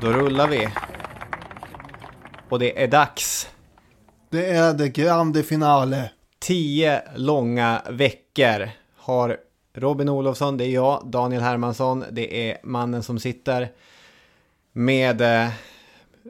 Då rullar vi. Och det är dags. Det är det grande finale. Tio långa veckor har Robin Olofsson, det är jag, Daniel Hermansson, det är mannen som sitter med eh,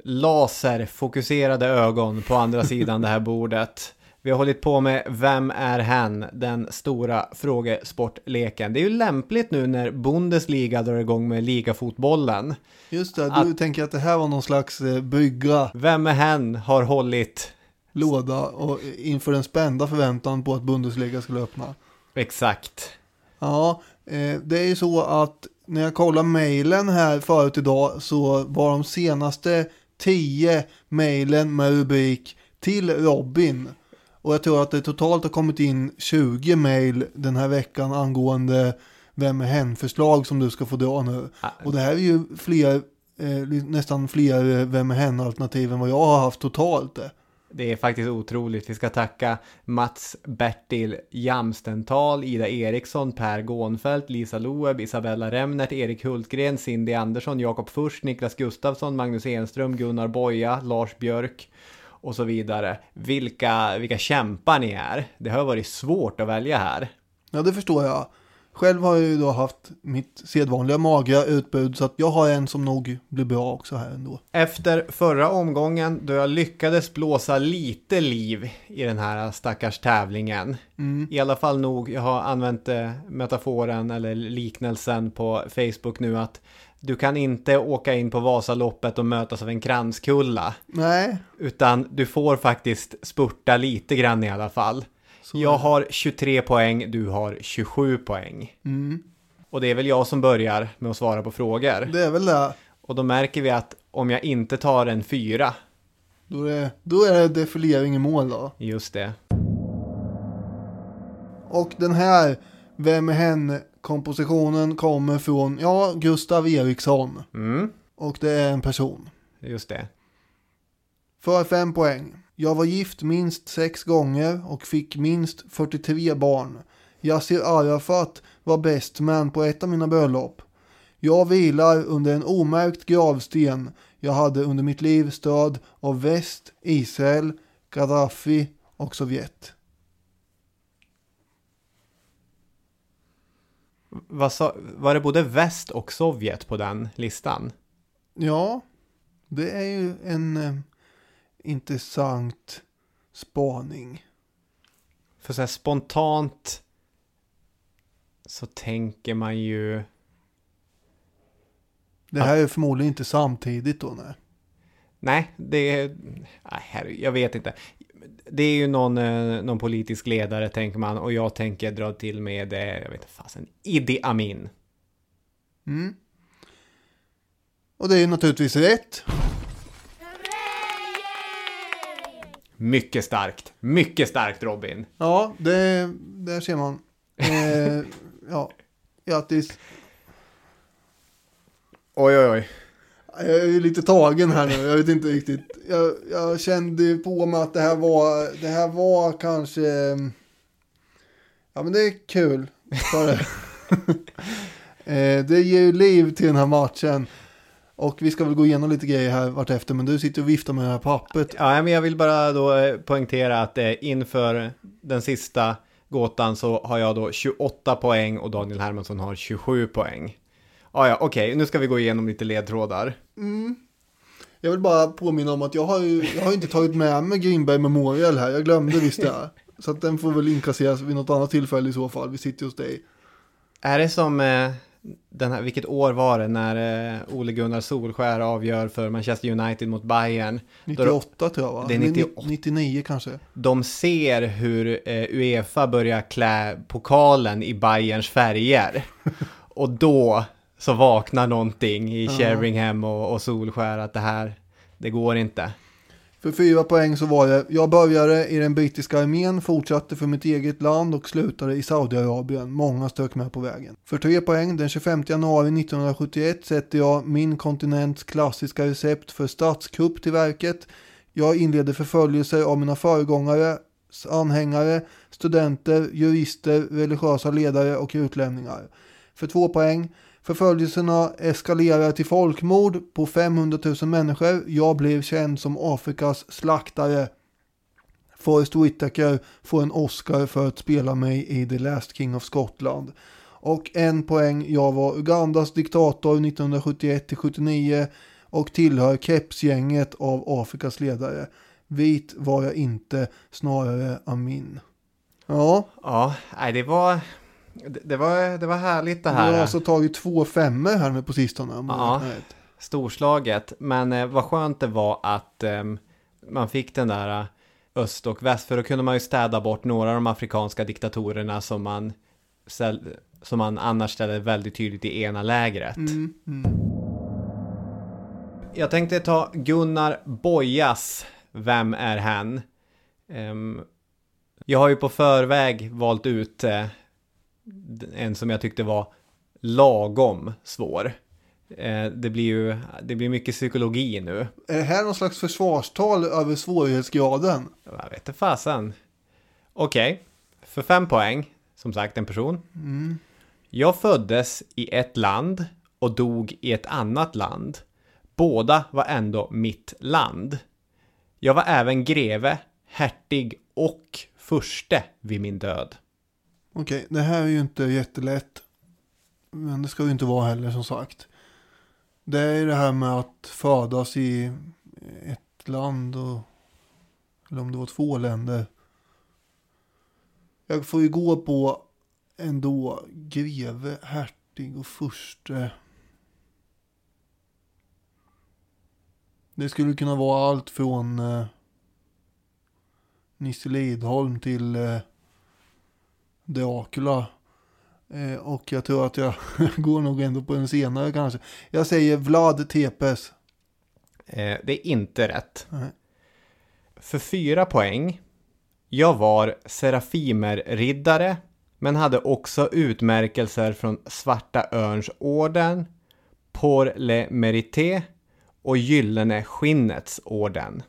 laserfokuserade ögon på andra sidan det här bordet. Vi har hållit på med Vem är hen? Den stora frågesportleken. Det är ju lämpligt nu när Bundesliga drar igång med ligafotbollen. Just det, du Att- tänker att det här var någon slags eh, brygga, Vem är hen har hållit låda och inför en spända förväntan på att Bundesliga skulle öppna. exakt. Ja, eh, det är ju så att när jag kollar mejlen här förut idag så var de senaste tio mejlen med rubrik till Robin. Och jag tror att det totalt har kommit in 20 mejl den här veckan angående vem är hen-förslag som du ska få dra nu. Ah. Och det här är ju fler, eh, nästan fler eh, vem är hen-alternativ än vad jag har haft totalt. eh. Det är faktiskt otroligt. Vi ska tacka Mats Bertil Jamstental, Ida Eriksson, Per Gånfelt, Lisa Loeb, Isabella Remnert, Erik Hultgren, Cindy Andersson, Jakob Furst, Niklas Gustafsson, Magnus Enström, Gunnar Boja, Lars Björk och så vidare. Vilka, vilka kämpar ni är. Det har varit svårt att välja här. Ja, det förstår jag. Själv har jag ju då haft mitt sedvanliga magra utbud så att jag har en som nog blir bra också här ändå. Efter förra omgången då jag lyckades blåsa lite liv i den här stackars tävlingen. I alla fall nog, jag har använt eh, metaforen eller liknelsen på Facebook nu att du kan inte åka in på Vasaloppet och mötas av en kranskulla. Nej, Utan du får faktiskt spurta lite grann i alla fall. jag har 23 poäng, du har 27 poäng. Och det är väl jag som börjar med att svara på frågor. det är väl det. Och då märker vi att om jag inte tar en fyra, Då är det, då är det defilering i mål då. just det. Och den här Vem är hen kompositionen kommer från, ja, Gustav Eriksson. Mm, Och det är en person. just det. För fem poäng. Jag var gift minst sex gånger och fick minst 43 barn. Yassir Arafat var bäst man på ett av mina bröllop. Jag vilar under en omärkt gravsten. Jag hade under mitt liv stöd av väst, Israel, Gaddafi och Sovjet. Vad sa, var det både väst och Sovjet på den listan? Ja, det är ju en eh, intressant spaning. För så här spontant så tänker man ju... Det här är förmodligen inte samtidigt då, nej. Nej, det är... Nej, jag vet inte. Det är ju någon, eh, någon politisk ledare tänker man och jag tänker dra till med, eh, jag vet inte fasen, Idi Amin. Mm. Och det är ju naturligtvis rätt. Mycket starkt. Mycket starkt Robin. Ja, det, där ser man. Eh, ja, grattis. Oj, oj, oj. Jag är lite tagen här nu, jag vet inte riktigt. Jag, jag kände på mig att det här var, det här var kanske... Ja men det är kul. Det. Eh, det ger ju liv till den här matchen. Och vi ska väl gå igenom lite grejer här vartefter, men du sitter och viftar med det här pappret. Ja, men jag vill bara då eh, poängtera att eh, inför den sista gåtan så har jag då 28 poäng och Daniel Hermansson har 27 poäng. Ah, ja, okej, okay, nu ska vi gå igenom lite ledtrådar. Mm. Jag vill bara påminna om att jag har ju jag har inte tagit med mig Grimberg Memorial här, jag glömde visst det. Så att den får väl inkasseras vid något annat tillfälle i så fall, vi sitter hos dig. Är det som eh, den här, vilket år var det när eh, Ole Gunnar Solskär avgör för Manchester United mot Bayern? 98 Då, tror jag va? Det är 98. 99 kanske. De ser hur eh, Uefa börjar klä pokalen i Bayerns färger. och då så vaknar någonting i Sheringham och, och Solskär att det här, det går inte. För fyra poäng så var det, jag började i den brittiska armén, fortsatte för mitt eget land och slutade i Saudiarabien. Många stök med på vägen. För tre poäng, den 25 januari 1971 sätter jag min kontinents klassiska recept för statskupp till verket. Jag inleder förföljelser av mina föregångare, anhängare, studenter, jurister, religiösa ledare och utlämningar. För två poäng, Förföljelserna eskalerar till folkmord på 500 000 människor. Jag blev känd som Afrikas slaktare. Forrest Whitaker får en Oscar för att spela mig i The Last King of Scotland. Och en poäng, jag var Ugandas diktator 1971-79 och tillhör kepsgänget av Afrikas ledare. Vit var jag inte, snarare Amin. Ja. Ja, det var det, var, det var härligt det här. Du har alltså tagit två femmor här med på sistone. Ja, storslaget. Men eh, vad skönt det var att eh, man fick den där eh, öst och väst. För då kunde man ju städa bort några av de afrikanska diktatorerna som man, som man annars ställde väldigt tydligt i ena lägret. Mm, mm. Jag tänkte ta Gunnar Bojas. Vem är han? Um, jag har ju på förväg valt ut eh, en som jag tyckte var lagom svår. Eh, det blir ju det blir mycket psykologi nu. Är det här någon slags försvarstal över svårighetsgraden? Jag vet inte fasen. Okej, okay. för fem poäng, som sagt en person. Mm. Jag föddes i ett land och dog i ett annat land. Båda var ändå mitt land. Jag var även greve, hertig och furste vid min död. Okej, okay, det här är ju inte jättelätt. Men det ska ju inte vara heller som sagt. Det är det här med att födas i ett land och... Eller om det var två länder. Jag får ju gå på ändå greve, hertig och furste. Det skulle kunna vara allt från eh, Nisse Lidholm till eh, Dracula. Eh, och jag tror att jag går nog ändå på den senare kanske. Jag säger Vlad Tepes. Eh, det är inte rätt. Nej. För fyra poäng. Jag var Serafimer-riddare, men hade också utmärkelser från Svarta Örns orden, Pour le Mérité och Gyllene Skinnets orden.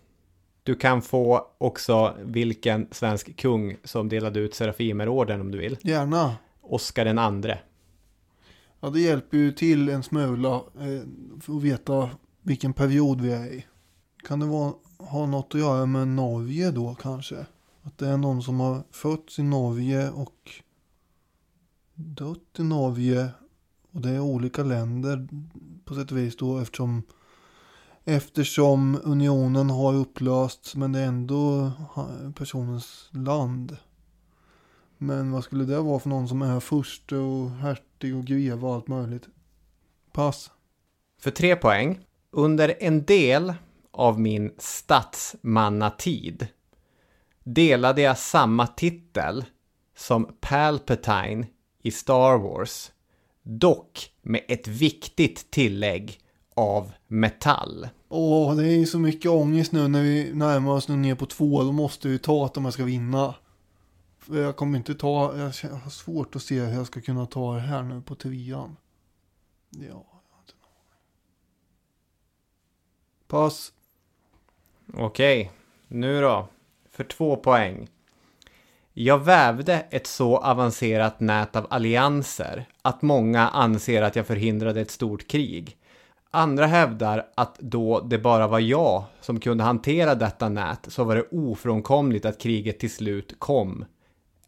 Du kan få också vilken svensk kung som delade ut Serafimerorden om du vill. Gärna. Oscar den andre. Ja, det hjälper ju till en smula eh, för att veta vilken period vi är i. Kan det vara, ha något att göra med Norge då kanske? Att det är någon som har fötts i Norge och dött i Norge. Och det är olika länder på sätt och vis då eftersom Eftersom unionen har upplösts men det är ändå personens land. Men vad skulle det vara för någon som är furste och hertig och greve och allt möjligt? Pass. För tre poäng. Under en del av min statsmannatid delade jag samma titel som Palpatine i Star Wars. Dock med ett viktigt tillägg av metall. Åh, det är ju så mycket ångest nu när vi närmar oss nu ner på två. Då måste vi ta att om jag ska vinna. Jag kommer inte ta, jag har svårt att se hur jag ska kunna ta det här nu på trean. Ja, jag har inte någon. Pass. Okej, nu då. För två poäng. Jag vävde ett så avancerat nät av allianser att många anser att jag förhindrade ett stort krig. Andra hävdar att då det bara var jag som kunde hantera detta nät så var det ofrånkomligt att kriget till slut kom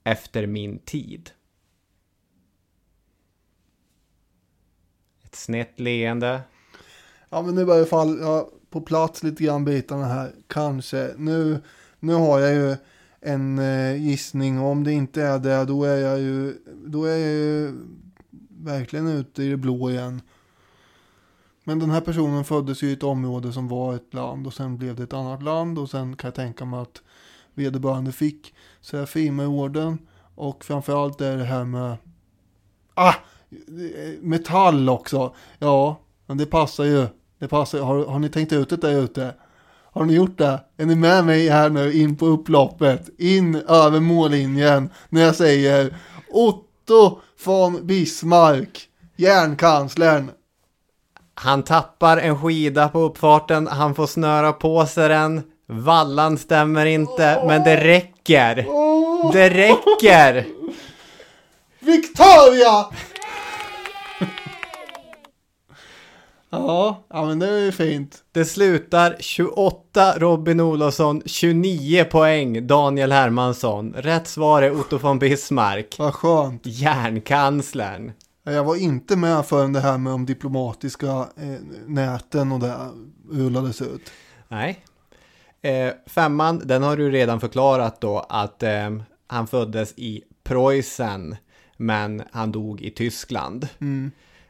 efter min tid. Ett snett leende. Ja men nu börjar i fall ja, på plats lite grann bitarna här. Kanske. Nu, nu har jag ju en eh, gissning. Och om det inte är det då är jag ju, då är jag ju verkligen ute i det blå igen. Men den här personen föddes ju i ett område som var ett land och sen blev det ett annat land och sen kan jag tänka mig att vederbörande fick Serafimerorden och framförallt är det här med ah, metall också. Ja, men det passar ju. Det passar. Har, har ni tänkt ut det där ute? Har ni gjort det? Är ni med mig här nu in på upploppet? In över mållinjen när jag säger Otto von Bismarck, järnkanslern. Han tappar en skida på uppfarten, han får snöra på sig den. Vallan stämmer inte, men det räcker. Det räcker! Victoria! ja, ja, men det är ju fint. Det slutar 28 Robin Olofsson, 29 poäng Daniel Hermansson. Rätt svar är Otto von Bismarck. Vad skönt. Järnkanslern. Jag var inte med förrän det här med de diplomatiska eh, näten och det rullades ut. Nej. Eh, femman, den har du redan förklarat då att eh, han föddes i Preussen, men han dog i Tyskland.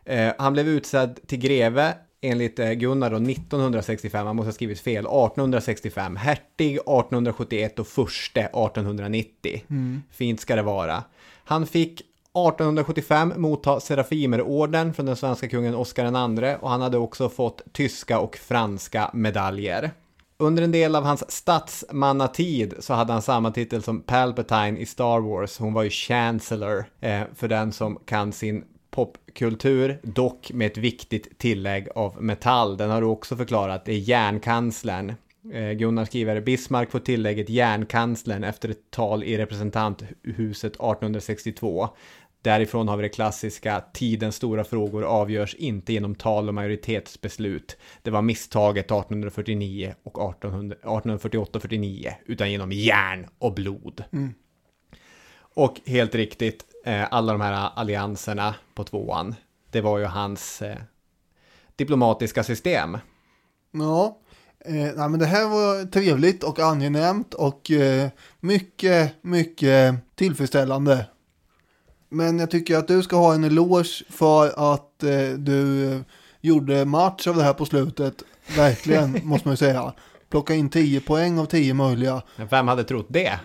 Eh, han blev utsedd till greve enligt eh, Gunnar då 1965, han måste ha skrivit fel, 1865, hertig 1871 och furste 1890. Fint ska det vara. Han fick 1875 motta Serafimerorden från den svenska kungen Oscar II och han hade också fått tyska och franska medaljer. Under en del av hans statsmannatid så hade han samma titel som Palpatine i Star Wars. Hon var ju Chancellor eh, för den som kan sin popkultur, dock med ett viktigt tillägg av metall. Den har du också förklarat, det är järnkanslern. Eh, Gunnar skriver, Bismarck får tillägget järnkanslern efter ett tal i representanthuset 1862. Därifrån har vi det klassiska, tidens stora frågor avgörs inte genom tal och majoritetsbeslut. Det var misstaget 1849 och 1800, 1848 49, utan genom järn och blod. Och helt riktigt, eh, alla de här allianserna på tvåan, det var ju hans eh, diplomatiska system. Ja, eh, nej, men det här var trevligt och angenämt och eh, mycket, mycket tillfredsställande. Men jag tycker att du ska ha en eloge för att eh, du eh, gjorde match av det här på slutet. Verkligen, måste man ju säga. Plocka in 10 poäng av 10 möjliga. Vem hade trott det?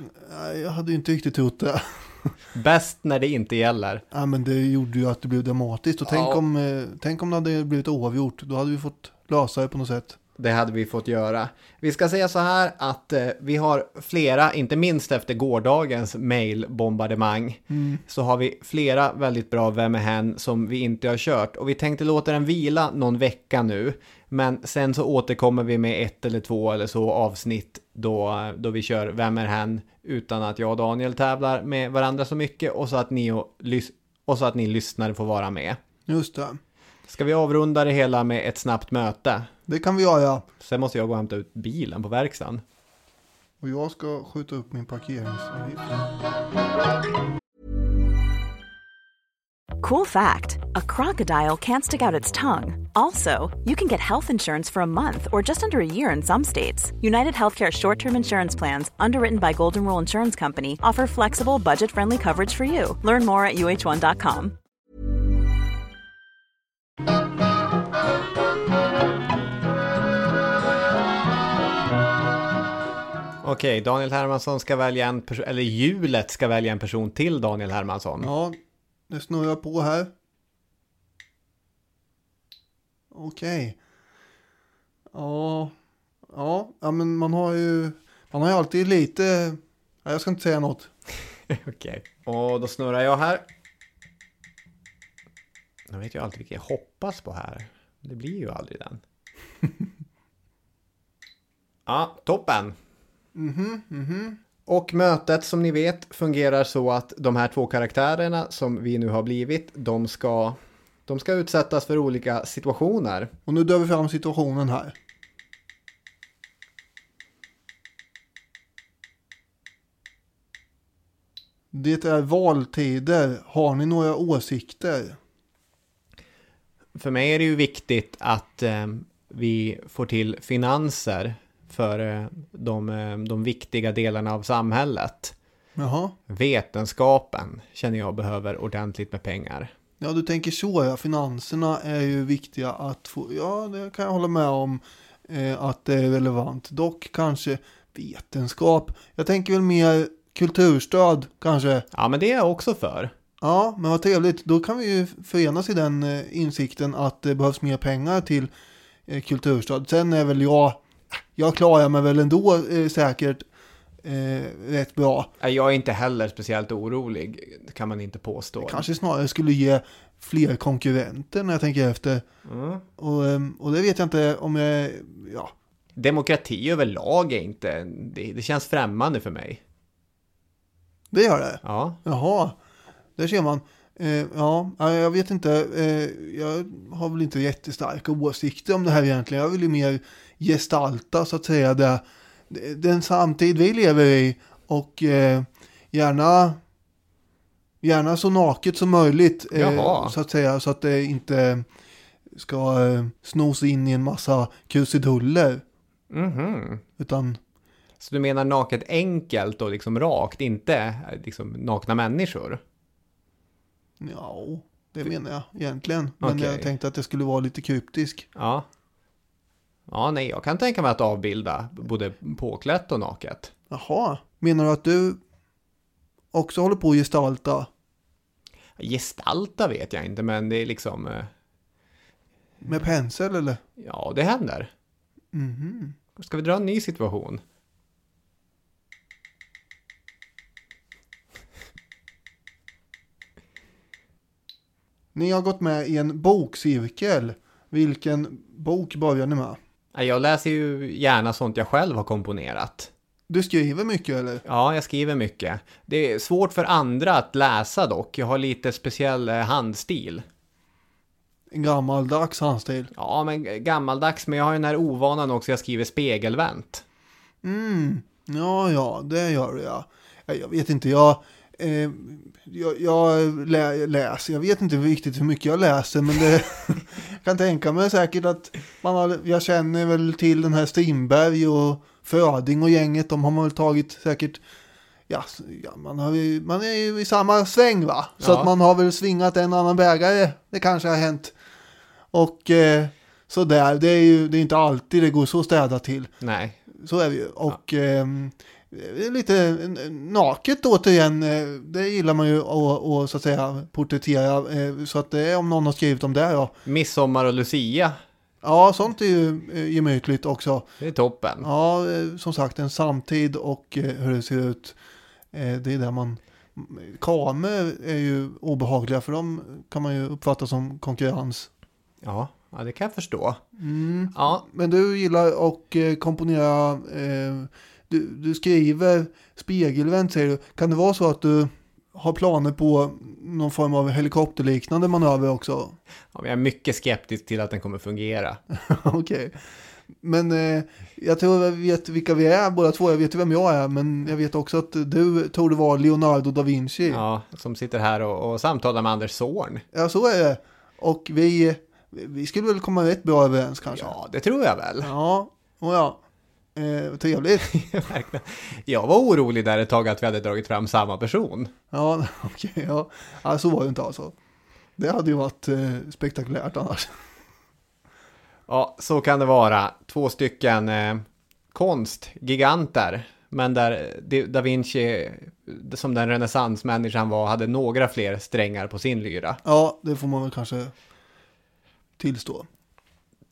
Jag hade ju inte riktigt trott det. Bäst när det inte gäller. Ja, men det gjorde ju att det blev dramatiskt. Och tänk, Ja. om, eh, tänk om det hade blivit oavgjort. Då hade vi fått lösa det på något sätt. Det hade vi fått göra. Vi ska säga så här att eh, vi har flera, inte minst efter gårdagens mailbombardemang, så har vi flera väldigt bra Vem är hen som vi inte har kört. Och vi tänkte låta den vila någon vecka nu. Men sen så återkommer vi med ett eller två eller så avsnitt då, då vi kör Vem är hen utan att jag och Daniel tävlar med varandra så mycket och så att ni, och, och så att ni lyssnare får vara med. Just det. Ska vi avrunda det hela med ett snabbt möte? Det kan vi göra. Sen måste jag gå och hämta ut bilen på verkstaden. Och jag ska skjuta upp min parkeringsavgift. Cool fact a crocodile can't stick out its tongue. Also, you can get health insurance for a month or just under a year in some states. United Healthcare short term insurance plans, underwritten by Golden Rule Insurance Company, offer flexible, budget friendly coverage for you. Learn more at uh1.com. Okej, Daniel Hermansson ska välja en person, eller hjulet ska välja en person till Daniel Hermansson. Ja, det snurrar på här. Okej. Ja, ja, ja, men man har ju, man har ju alltid lite, ja, jag ska inte säga något. Okej, och då snurrar jag här. Jag vet ju alltid vilken jag hoppas på här. Det blir ju aldrig den. ja, toppen. Och mötet som ni vet fungerar så att de här två karaktärerna som vi nu har blivit, de ska, de ska utsättas för olika situationer. Och nu drar vi fram situationen här. Det är valtider. Har ni några åsikter? För mig är det ju viktigt att eh, vi får till finanser för de, eh, de viktiga delarna av samhället. Jaha. Vetenskapen känner jag behöver ordentligt med pengar. Ja, du tänker så ja. Finanserna är ju viktiga att få. Ja, det kan jag hålla med om. Eh, att det är relevant. Dock kanske vetenskap. Jag tänker väl mer kulturstöd kanske. Ja, men det är jag också för. Ja, men vad trevligt. Då kan vi ju förenas i den eh, insikten att det behövs mer pengar till eh, kulturstöd. Sen är väl jag, jag klarar mig väl ändå eh, säkert eh, rätt bra. Jag är inte heller speciellt orolig, kan man inte påstå. Kanske snarare skulle ge fler konkurrenter när jag tänker efter. Mm. Och, ehm, och det vet jag inte om jag, ja, Demokrati överlag är inte, det, det känns främmande för mig. det gör det. Ja, Jaha, där ser man. Eh, ja, ja, jag vet inte. Eh, jag har väl inte jättestarka åsikter om det här egentligen. Jag vill ju mer gestalta så att säga det, den samtid vi lever i och eh, gärna gärna så naket som möjligt eh, så att säga så att det inte ska eh, snos in i en massa krusiduller mhm. utan Så du menar naket enkelt och liksom rakt, inte eh, liksom nakna människor? ja, det menar jag egentligen. Men Okej. jag tänkte att det skulle vara lite kryptisk. Ja. Ja, nej, jag kan tänka mig att avbilda både påklätt och naket. Jaha, menar du att du också håller på att gestalta Gestalta vet jag inte, men det är liksom, eh, med pensel eller? ja, det händer. Mhm. Ska vi dra en ny situation? Ni har gått med i en bokcirkel. Vilken bok börjar ni med? Jag läser ju gärna sånt jag själv har komponerat. Du skriver mycket eller? Ja, jag skriver mycket. Det är svårt för andra att läsa dock. Jag har lite speciell eh, handstil. En gammaldags handstil. Ja, men gammaldags, men jag har ju den här ovanan också, jag skriver spegelvänt. Mm, ja, ja, det gör du. Ja, Jag vet inte, jag, eh, jag, jag lä, läser, jag vet inte riktigt hur mycket jag läser, men det jag kan tänka mig säkert att man har, jag känner väl till den här Strindberg och Fröding och gänget, de har man väl tagit säkert, ja, ja man, har, man är ju i samma sväng va? Så Ja. att man har väl svingat en annan bägare, det kanske har hänt. Och eh, så där, det är ju det är inte alltid det går så städat till. Nej, Så är vi ju. Och det är lite eh, naket återigen. eh, Det gillar man ju att, så att säga porträttera. eh, Så att det är om någon har skrivit om det ja. midsommar och lucia, Ja, sånt är ju gemytligt också. det är toppen. Ja, som sagt en samtid och hur det ser ut. Det är där man... Kamer är ju obehagliga för de kan man ju uppfatta som konkurrens. Ja, ja det kan jag förstå. Mm. Ja, Men du gillar att komponera, eh, du, du skriver spegelvänt säger du. Kan det vara så att du har planer på någon form av helikopterliknande manöver också? ja, jag är mycket skeptisk till att den kommer fungera. Okej. Men eh, jag tror jag vet vilka vi är båda två. Jag vet ju vem jag är, men jag vet också att du tror det var Leonardo da Vinci. Ja, som sitter här och, och samtalar med Anders Zorn. Ja, så är det. Och vi, vi skulle väl komma rätt bra överens kanske. Ja, det tror jag väl. Ja, och ja. Eh, trevligt. Jag var orolig där ett tag att vi hade dragit fram samma person. Ja, okej. ja. ja, så var det inte alltså. Det hade ju varit eh, spektakulärt annars. Ja, så kan det vara. Två stycken eh, konstgiganter. Men där Da Vinci, som den renässansmänniskan var, hade några fler strängar på sin lyra. Ja, det får man väl kanske tillstå.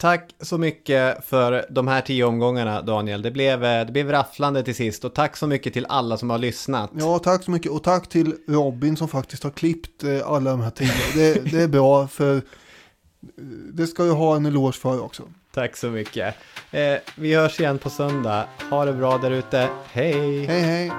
Tack så mycket för de här tio omgångarna Daniel. Det blev, eh, det blev rafflande till sist och tack så mycket till alla som har lyssnat. Ja, tack så mycket och tack till Robin som faktiskt har klippt eh, alla de här tio. Det, det är bra för eh, det ska jag ha en eloge för också. Tack så mycket. Eh, vi hörs igen på söndag. Ha det bra där ute. Hej! Hej hej!